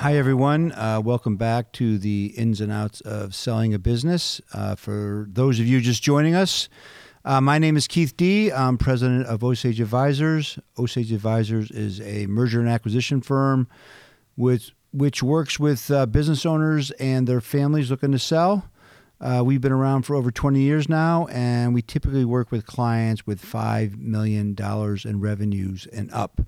Hi, everyone. Uh, welcome back to the ins and outs of selling a business. Uh, for those of you just joining us, uh, my name is Keith Dee. I'm president of Osage Advisors. Osage Advisors is a merger and acquisition firm with, which works with uh, business owners and their families looking to sell. Uh, we've been around for over 20 years now, and we typically work with clients with $5 million in revenues and up.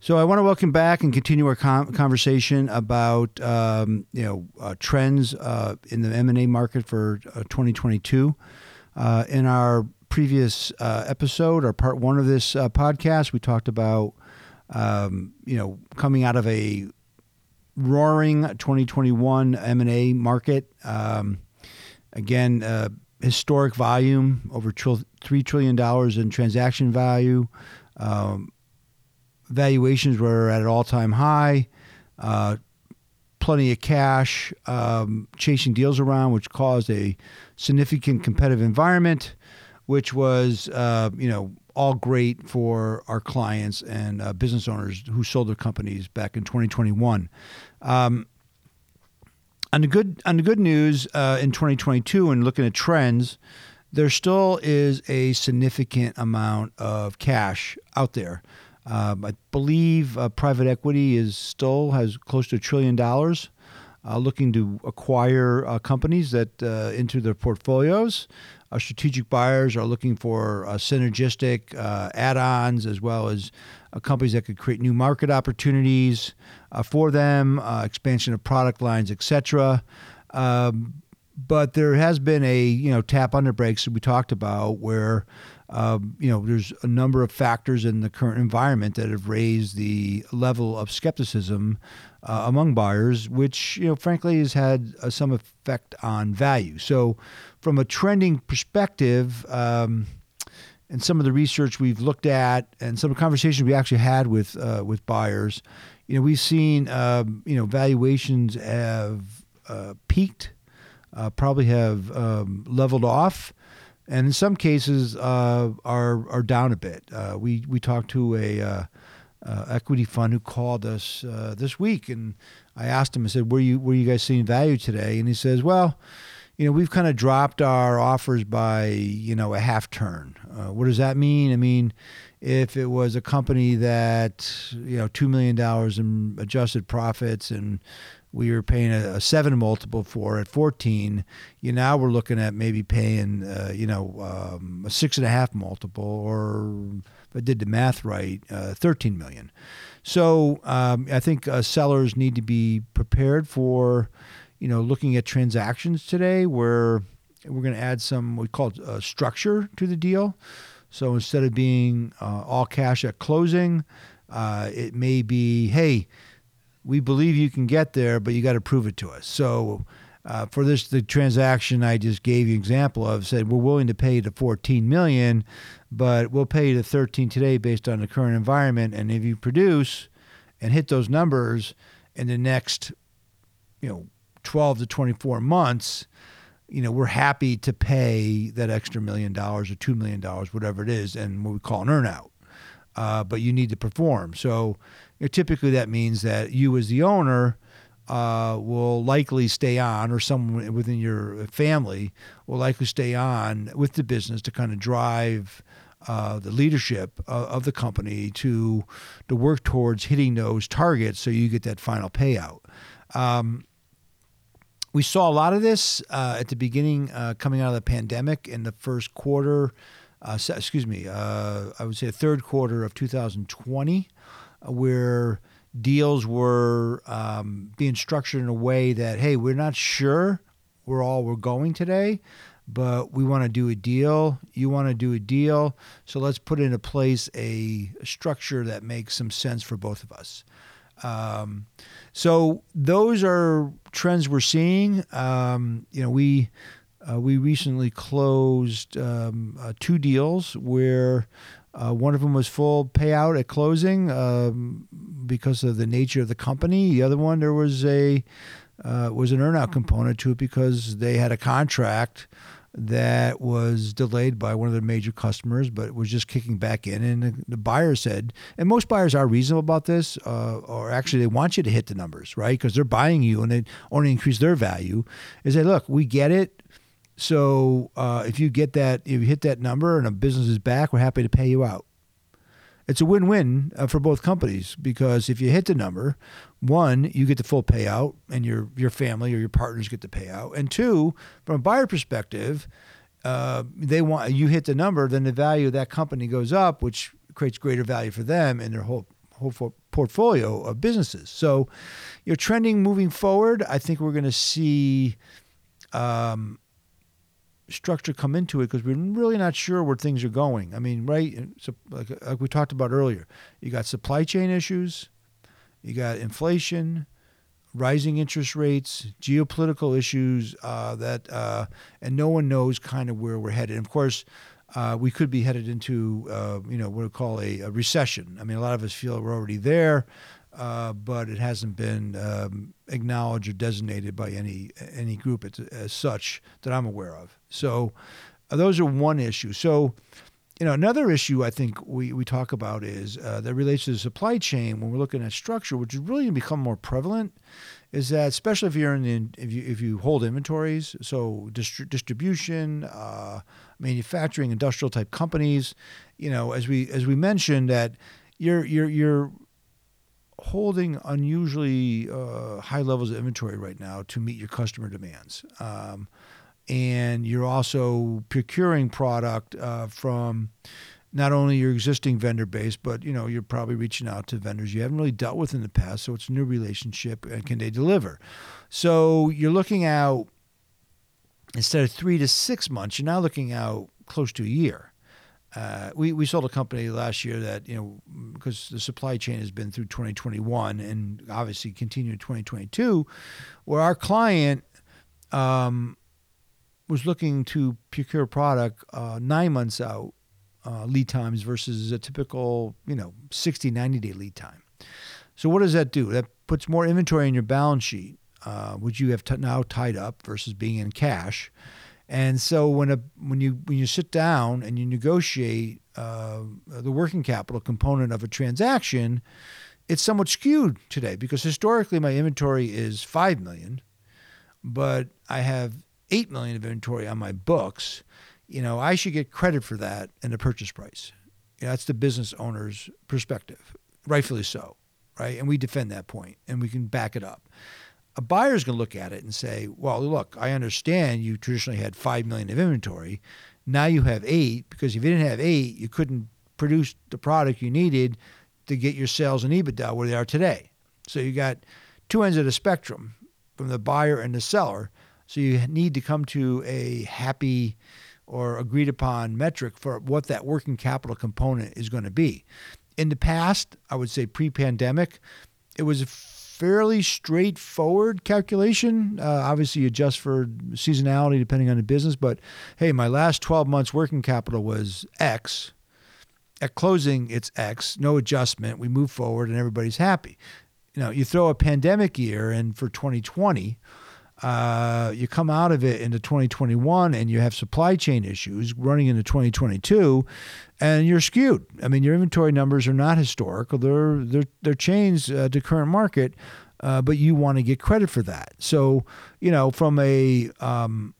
So I want to welcome back and continue our com- conversation about um, you know uh, trends uh, in the M and A market for uh, 2022. Uh, in our previous uh, episode, or part one of this uh, podcast, we talked about um, you know coming out of a roaring 2021 M and A market. Um, again, historic volume over tr- three trillion dollars in transaction value. Um, valuations were at an all time high, uh, plenty of cash um, chasing deals around, which caused a significant competitive environment, which was, uh, you know, all great for our clients and uh, business owners who sold their companies back in 2021. Um, on the good on the good news uh, in 2022 and looking at trends, there still is a significant amount of cash out there. Um, I believe uh, private equity is still has close to a trillion dollars, uh, looking to acquire uh, companies that uh, into their portfolios. Our strategic buyers are looking for uh, synergistic uh, add-ons as well as companies that could create new market opportunities for them, expansion of product lines, etc. Um, but there has been a you know tap under brakes that we talked about where um, you know, there's a number of factors in the current environment that have raised the level of skepticism uh, among buyers, which, you know, frankly has had uh, some effect on value. So, from a trending perspective, um, and some of the research we've looked at, and some of the conversations we actually had with uh, with buyers, you know, we've seen um, you know valuations have uh, peaked, uh, probably have um, leveled off and in some cases uh, are are down a bit. Uh, we we talked to a uh, uh equity fund who called us this week, and I asked him. I said, "Were you were you guys seeing value today?" And he says, "Well." You know, we've kind of dropped our offers by, you know, a half turn. Uh, what does that mean? I mean, if it was a company that you know two million dollars in adjusted profits and we were paying a, a, seven multiple for at 14 you now we're looking at maybe paying uh, you know um, a six and a half multiple or if i did the math right uh, 13 million. So um, i think uh, sellers need to be prepared for you know looking at transactions today where we're going to add some we call it uh, structure to the deal. So instead of being uh, all cash at closing uh, it may be hey we believe you can get there, but you got to prove it to us. So uh, for this, the transaction I just gave you an example of said we're willing to pay you the 14 million, but we'll pay you the 13 today based on the current environment. And if you produce and hit those numbers in the next, you know, 12 to 24 months, you know, we're happy to pay that extra million dollars or two million dollars, whatever it is, and what we call an earnout. Uh, but you need to perform. So you know, typically that means that you as the owner uh, will likely stay on, or someone within your family will likely stay on with the business to kind of drive uh, the leadership of, of, the company to to work towards hitting those targets, so you get that final payout. Um, we saw a lot of this uh, at the beginning, uh, coming out of the pandemic in the first quarter. Uh, excuse me, uh, I would say third quarter of 2020 where deals were um, being structured in a way that, hey, we're not sure where all we're going today, but we want to do a deal. You want to do a deal. So let's put into place a, structure that makes some sense for both of us. Um, so those are trends we're seeing. Um, you know, we uh, we recently closed um, uh, two deals where uh, one of them was full payout at closing um, because of the nature of the company. The other one, there was a uh, was an earnout component to it because they had a contract that was delayed by one of their major customers, but was just kicking back in. And the, the buyer said, and most buyers are reasonable about this, uh, or actually they want you to hit the numbers, right? Because they're buying you and they only increase their value. Is they look, we get it. So uh, if you get that, if you hit that number and a business is back, we're happy to pay you out. It's a win-win uh, for both companies because if you hit the number, one, you get the full payout, and your your family or your partners get the payout, and two, from a buyer perspective, uh, they want you hit the number, then the value of that company goes up, which creates greater value for them and their whole whole portfolio of businesses. So, you're trending moving forward. I think we're going to see. Um, structure come into it because we're really not sure where things are going. I mean, right? So, like, like we talked about earlier, you got supply chain issues, you got inflation, rising interest rates, geopolitical issues uh, that, uh, and no one knows kind of where we're headed. And of course, uh, we could be headed into, uh, you know, what we call a, a, recession. I mean, a lot of us feel we're already there, uh, but it hasn't been um, acknowledged or designated by any any group as, as such that I'm aware of. So, uh, those are one issue. So you know, another issue I think we, we talk about is uh, that relates to the supply chain when we're looking at structure, which is really become more prevalent, is that especially if you're in the, if you if you hold inventories, so distri- distribution, uh, manufacturing, industrial type companies, you know, as we as we mentioned that you're you're you're holding unusually uh, high levels of inventory right now to meet your customer demands. Um, and you're also procuring product uh, from not only your existing vendor base, but you know you're probably reaching out to vendors you haven't really dealt with in the past. So it's a new relationship, and can they deliver? So you're looking out instead of three to six months, you're now looking out close to a year. Uh, we, we sold a company last year that you know because the supply chain has been through 2021 and obviously continued 2022, where our client um, was looking to procure product uh, nine months out uh, lead times versus a typical, you know, 60, 90 day lead time. So what does that do? That puts more inventory in your balance sheet, uh, which you have t- now tied up versus being in cash. And so when a when you when you sit down and you negotiate uh, the working capital component of a transaction, it's somewhat skewed today because historically my inventory is five million, but I have 8 million of inventory on my books, you know, I should get credit for that in the purchase price. You know, that's the business owner's perspective, rightfully so, right? And we defend that point and we can back it up. A buyer's going to look at it and say, well, look, I understand you traditionally had 5 million of inventory. Now you have 8 because if you didn't have 8, you couldn't produce the product you needed to get your sales and EBITDA where they are today. So you got two ends of the spectrum from the buyer and the seller so you need to come to a happy or agreed upon metric for what that working capital component is going to be. In the past, I would say pre pandemic, it was a fairly straightforward calculation. Uh, obviously, adjust for seasonality depending on the business, but hey, my last 12 months working capital was X. At closing, it's X, no adjustment. We move forward and everybody's happy. You know, you throw a pandemic year and for 2020, uh, you come out of it into 2021 and you have supply chain issues running into 2022 and you're skewed. I mean, your inventory numbers are not historical. They're, they're, they're changed uh, to current market, uh, but you want to get credit for that. So, you know, from a um,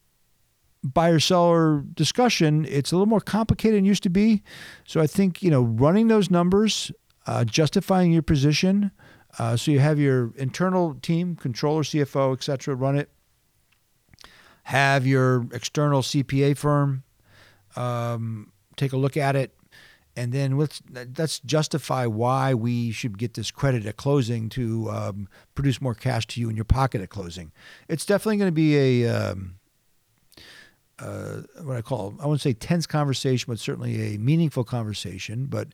buyer seller discussion, it's a little more complicated than used to be. So I think, you know, running those numbers, uh, justifying your position, uh, so you have your internal team, controller, CFO, et cetera, run it. Have your external CPA firm um, take a look at it, and then let's let's justify why we should get this credit at closing to um, produce more cash to you in your pocket at closing. It's definitely going to be a um, uh, what I call I wouldn't say tense conversation, but certainly a meaningful conversation. But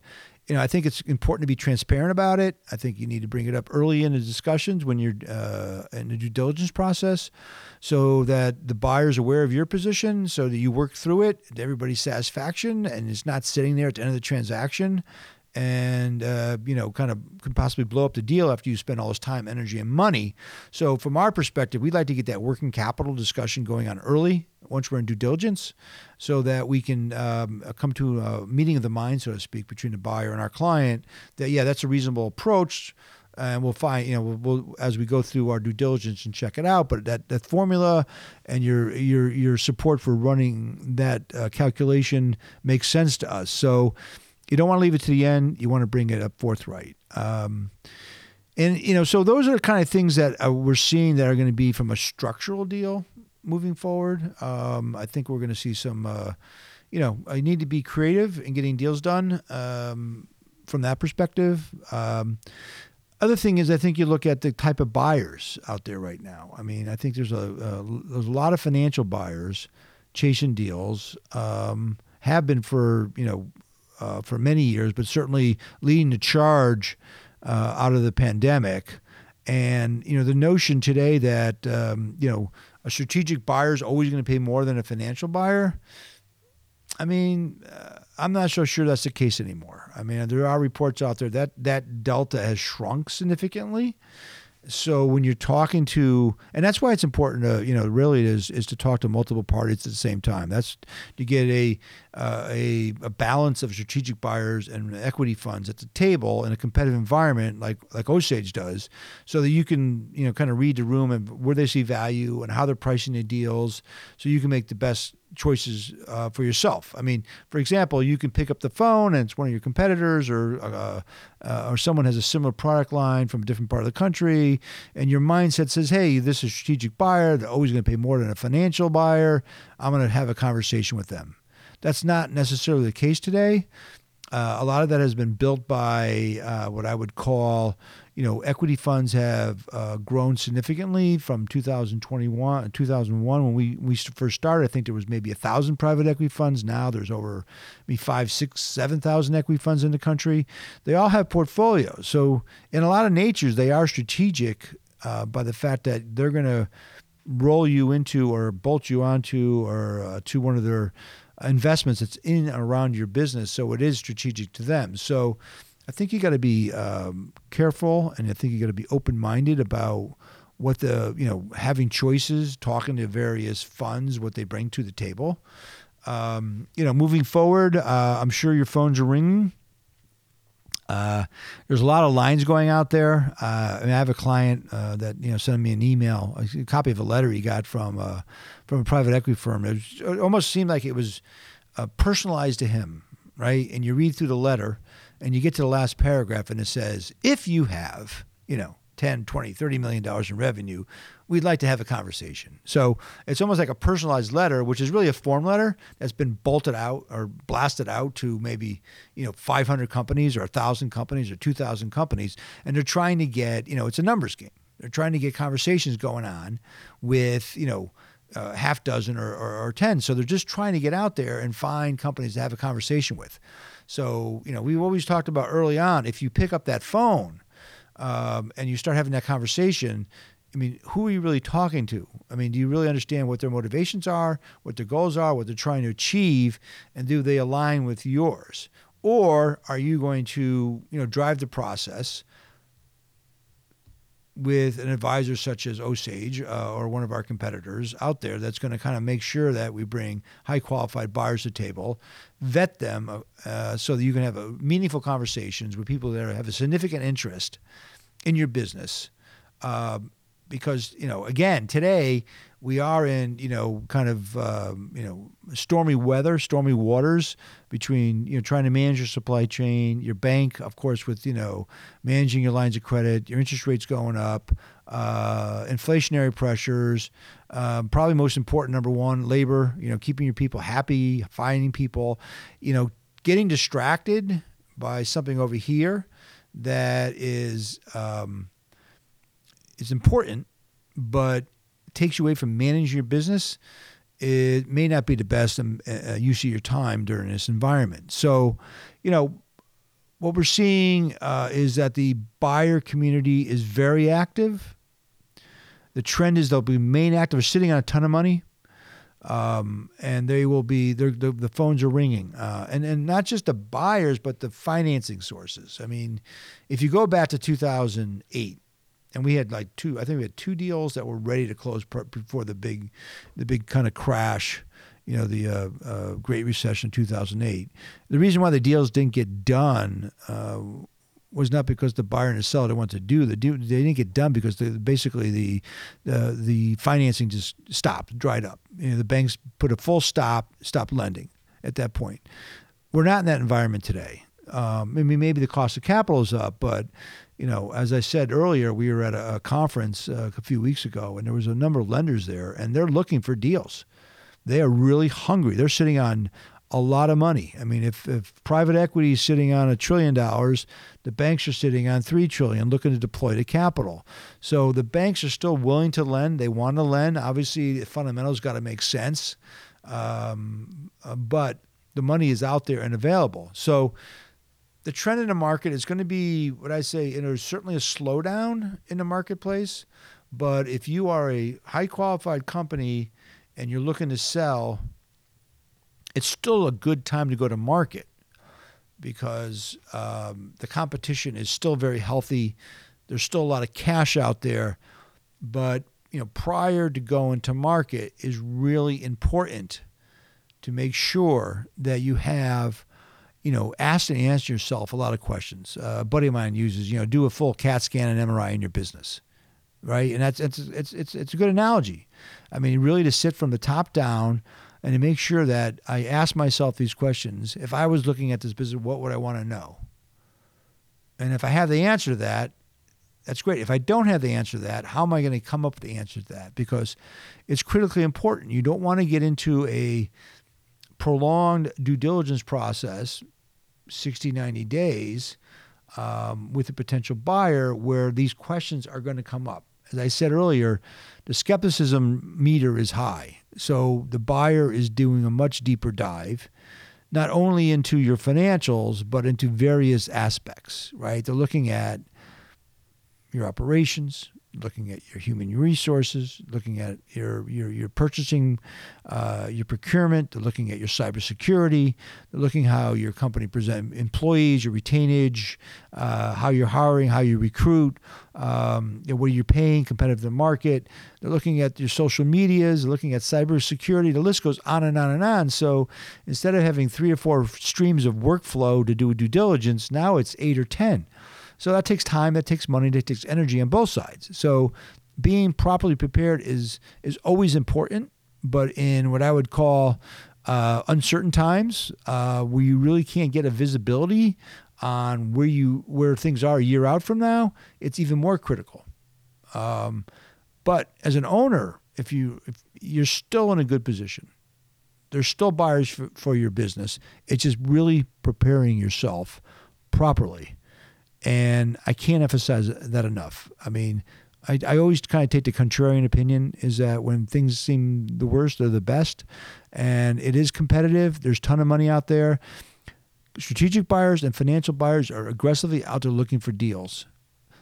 you know, I think it's important to be transparent about it. I think you need to bring it up early in the discussions when you're uh, in the due diligence process, so that the buyer's aware of your position, so that you work through it to everybody's satisfaction, and it's not sitting there at the end of the transaction, and uh, you know kind of could possibly blow up the deal after you spend all this time energy and money. So from our perspective we'd like to get that working capital discussion going on early once we're in due diligence so that we can um, come to a meeting of the mind so to speak between the buyer and our client that yeah that's a reasonable approach and we'll find you know we'll, we'll, as we go through our due diligence and check it out but that that formula and your your your support for running that uh, calculation makes sense to us. So you don't want to leave it to the end. You want to bring it up forthright. Um, and you know, so those are the kind of things that uh, we're seeing that are going to be from a structural deal moving forward. Um, I think we're going to see some. Uh, you know, I need to be creative in getting deals done um, from that perspective. Um, other thing is, I think you look at the type of buyers out there right now. I mean, I think there's a, a there's a lot of financial buyers chasing deals. Um, have been for you know uh, for many years, but certainly leading the charge uh, out of the pandemic. And you know the notion today that um, you know a strategic buyer is always going to pay more than a financial buyer. I mean, uh, I'm not so sure that's the case anymore. I mean, there are reports out there that that delta has shrunk significantly so when you're talking to and that's why it's important to you know really is is to talk to multiple parties at the same time. That's to get a uh, a, a balance of strategic buyers and equity funds at the table in a competitive environment like like Osage does so that you can you know kind of read the room and where they see value and how they're pricing the deals so you can make the best choices uh, for yourself. I mean, for example, you can pick up the phone and it's one of your competitors, or uh, uh, or someone has a similar product line from a different part of the country, and your mindset says, "Hey, this is a strategic buyer. They're always going to pay more than a financial buyer. I'm going to have a conversation with them." That's not necessarily the case today. Uh, a lot of that has been built by uh, what I would call you know, equity funds have uh, grown significantly from 2021, 2001 when we, we first started. I think there was maybe a thousand private equity funds. Now there's over maybe five, six, seven thousand equity funds in the country. They all have portfolios. So in a lot of natures, they are strategic uh, by the fact that they're going to roll you into or bolt you onto or uh, to one of their investments that's in and around your business. So it is strategic to them. So I think you got to be um, careful, and I think you got to be open minded about what the you know having choices, talking to various funds, what they bring to the table. Um, you know, moving forward, uh, I'm sure your phones are ringing. Uh, there's a lot of lines going out there. Uh, I, have a client uh, that you know sent me an email, a copy of a letter he got from uh, from a private equity firm. It, was, it, almost seemed like it was uh, personalized to him, right? And you read through the letter, and you get to the last paragraph and it says, if you have, you know, 10, 20, 30 million dollars in revenue, we'd like to have a conversation. So it's almost like a personalized letter, which is really a form letter that's been bolted out or blasted out to maybe, you know, 500 companies or 1,000 companies or 2,000 companies. And they're trying to get, you know, it's a numbers game. They're trying to get conversations going on with, you know, uh, half dozen or, or, or 10. So they're just trying to get out there and find companies to have a conversation with. So, you know, we've always talked about early on if you pick up that phone um, and you start having that conversation, I mean, who are you really talking to? I mean, do you really understand what their motivations are, what their goals are, what they're trying to achieve, and do they align with yours? Or are you going to, you know, drive the process? With an advisor such as Osage uh, or one of our competitors out there that's going to kind of make sure that we bring high qualified buyers to table, vet them uh, uh so that you can have a meaningful conversations with people that have a significant interest in your business. Um, because you know, again, today we are in you know kind of um, you know stormy weather, stormy waters between you know trying to manage your supply chain, your bank, of course, with you know managing your lines of credit, your interest rates going up, uh, inflationary pressures. Um, probably most important, number one, labor. You know, keeping your people happy, finding people. You know, getting distracted by something over here that is. Um, is important, but takes you away from managing your business, it may not be the best um, uh, use of your time during this environment. So, you know, what we're seeing uh, is that the buyer community is very active. The trend is they'll be main active, are sitting on a ton of money. Um, and they will be the, the phones are ringing, uh, and and not just the buyers, but the financing sources. I mean, if you go back to 2008, and we had like two, I think we had two deals that were ready to close before the big, the big kind of crash you know, the uh, uh, Great Recession 2008. The reason why the deals didn't get done uh, was not because the buyer and the seller didn't want to do the deal. They didn't get done because basically the the financing just stopped, dried up. You know, the banks put a full stop, stopped lending at that point. We're not in that environment today. Um, I mean, maybe the cost of capital is up, but you know, as I said earlier, we were at a, a conference uh, a few weeks ago, and there was a number of lenders there, and they're looking for deals. They are really hungry. They're sitting on a lot of money. I mean, if, if private equity is sitting on a trillion dollars, the banks are sitting on three trillion, looking to deploy the capital. So the banks are still willing to lend. They want to lend. Obviously, the fundamentals got to make sense, um, uh, but the money is out there and available. So the trend in the market is going to be what I say. There's certainly a slowdown in the marketplace, but if you are a high qualified company and you're looking to sell, it's still a good time to go to market because um, the competition is still very healthy. There's still a lot of cash out there, but you know, prior to going to market is really important to make sure that you have, you know, ask and answer yourself a lot of questions. Uh, a buddy of mine uses, you know, do a full CAT scan and MRI in your business right? And that's it's it's it's it's a good analogy. I mean, really to sit from the top down and to make sure that I ask myself these questions. If I was looking at this business, what would I want to know? And if I have the answer to that, that's great. If I don't have the answer to that, how am I going to come up with the answer to that? Because it's critically important. You don't want to get into a prolonged due diligence process, 60, 90 days, um, with a potential buyer where these questions are going to come up as I said earlier, the skepticism meter is high. So the buyer is doing a much deeper dive, not only into your financials, but into various aspects, right? They're looking at your operations, looking at your human resources, looking at your your, your purchasing, uh, your procurement, they're looking at your cybersecurity, they're looking how your company present employees, your retainage, uh, how you're hiring, how you recruit, um, you know, what you're paying, competitive the market. They're looking at your social medias, they're looking at cybersecurity. The list goes on and on and on. So instead of having three or four streams of workflow to do due diligence, now it's eight or ten. So that takes time, that takes money, that takes energy on both sides. So being properly prepared is is always important, but in what I would call uh, uncertain times, uh, where you really can't get a visibility on where you where things are a year out from now, it's even more critical. Um, but as an owner, if you if you're still in a good position, there's still buyers for, for your business. It's just really preparing yourself properly and I can't emphasize that enough. I mean, I, I always kind of take the contrarian opinion is that when things seem the worst, they're the best. And it is competitive. There's a ton of money out there. Strategic buyers and financial buyers are aggressively out there looking for deals.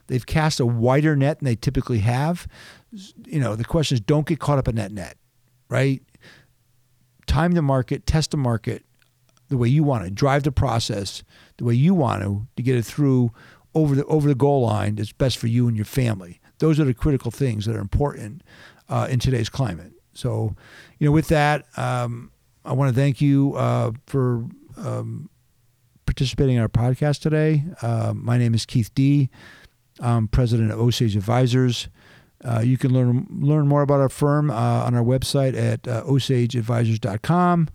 They've cast a wider net than they typically have. You know, the question is don't get caught up in that net, right? Time the market, test the market the way you want to, drive the process the way you want to to get it through over the over the goal line that's best for you and your family. Those are the critical things that are important uh, in today's climate. So, you know, with that, um, I want to thank you uh, for um, participating in our podcast today. Uh, my name is Keith Dee. I'm president of Osage Advisors. Uh, you can learn learn more about our firm uh, on our website at uh, osageadvisors.com.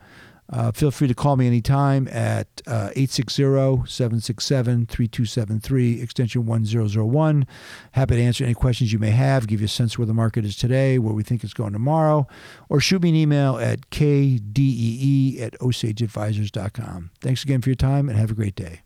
Uh, feel free to call me anytime at uh, 860-767-3273, extension 1001. Happy to answer any questions you may have, give you a sense where the market is today, where we think it's going tomorrow, or shoot me an email at kdee at osageadvisors.com. Thanks again for your time and have a great day.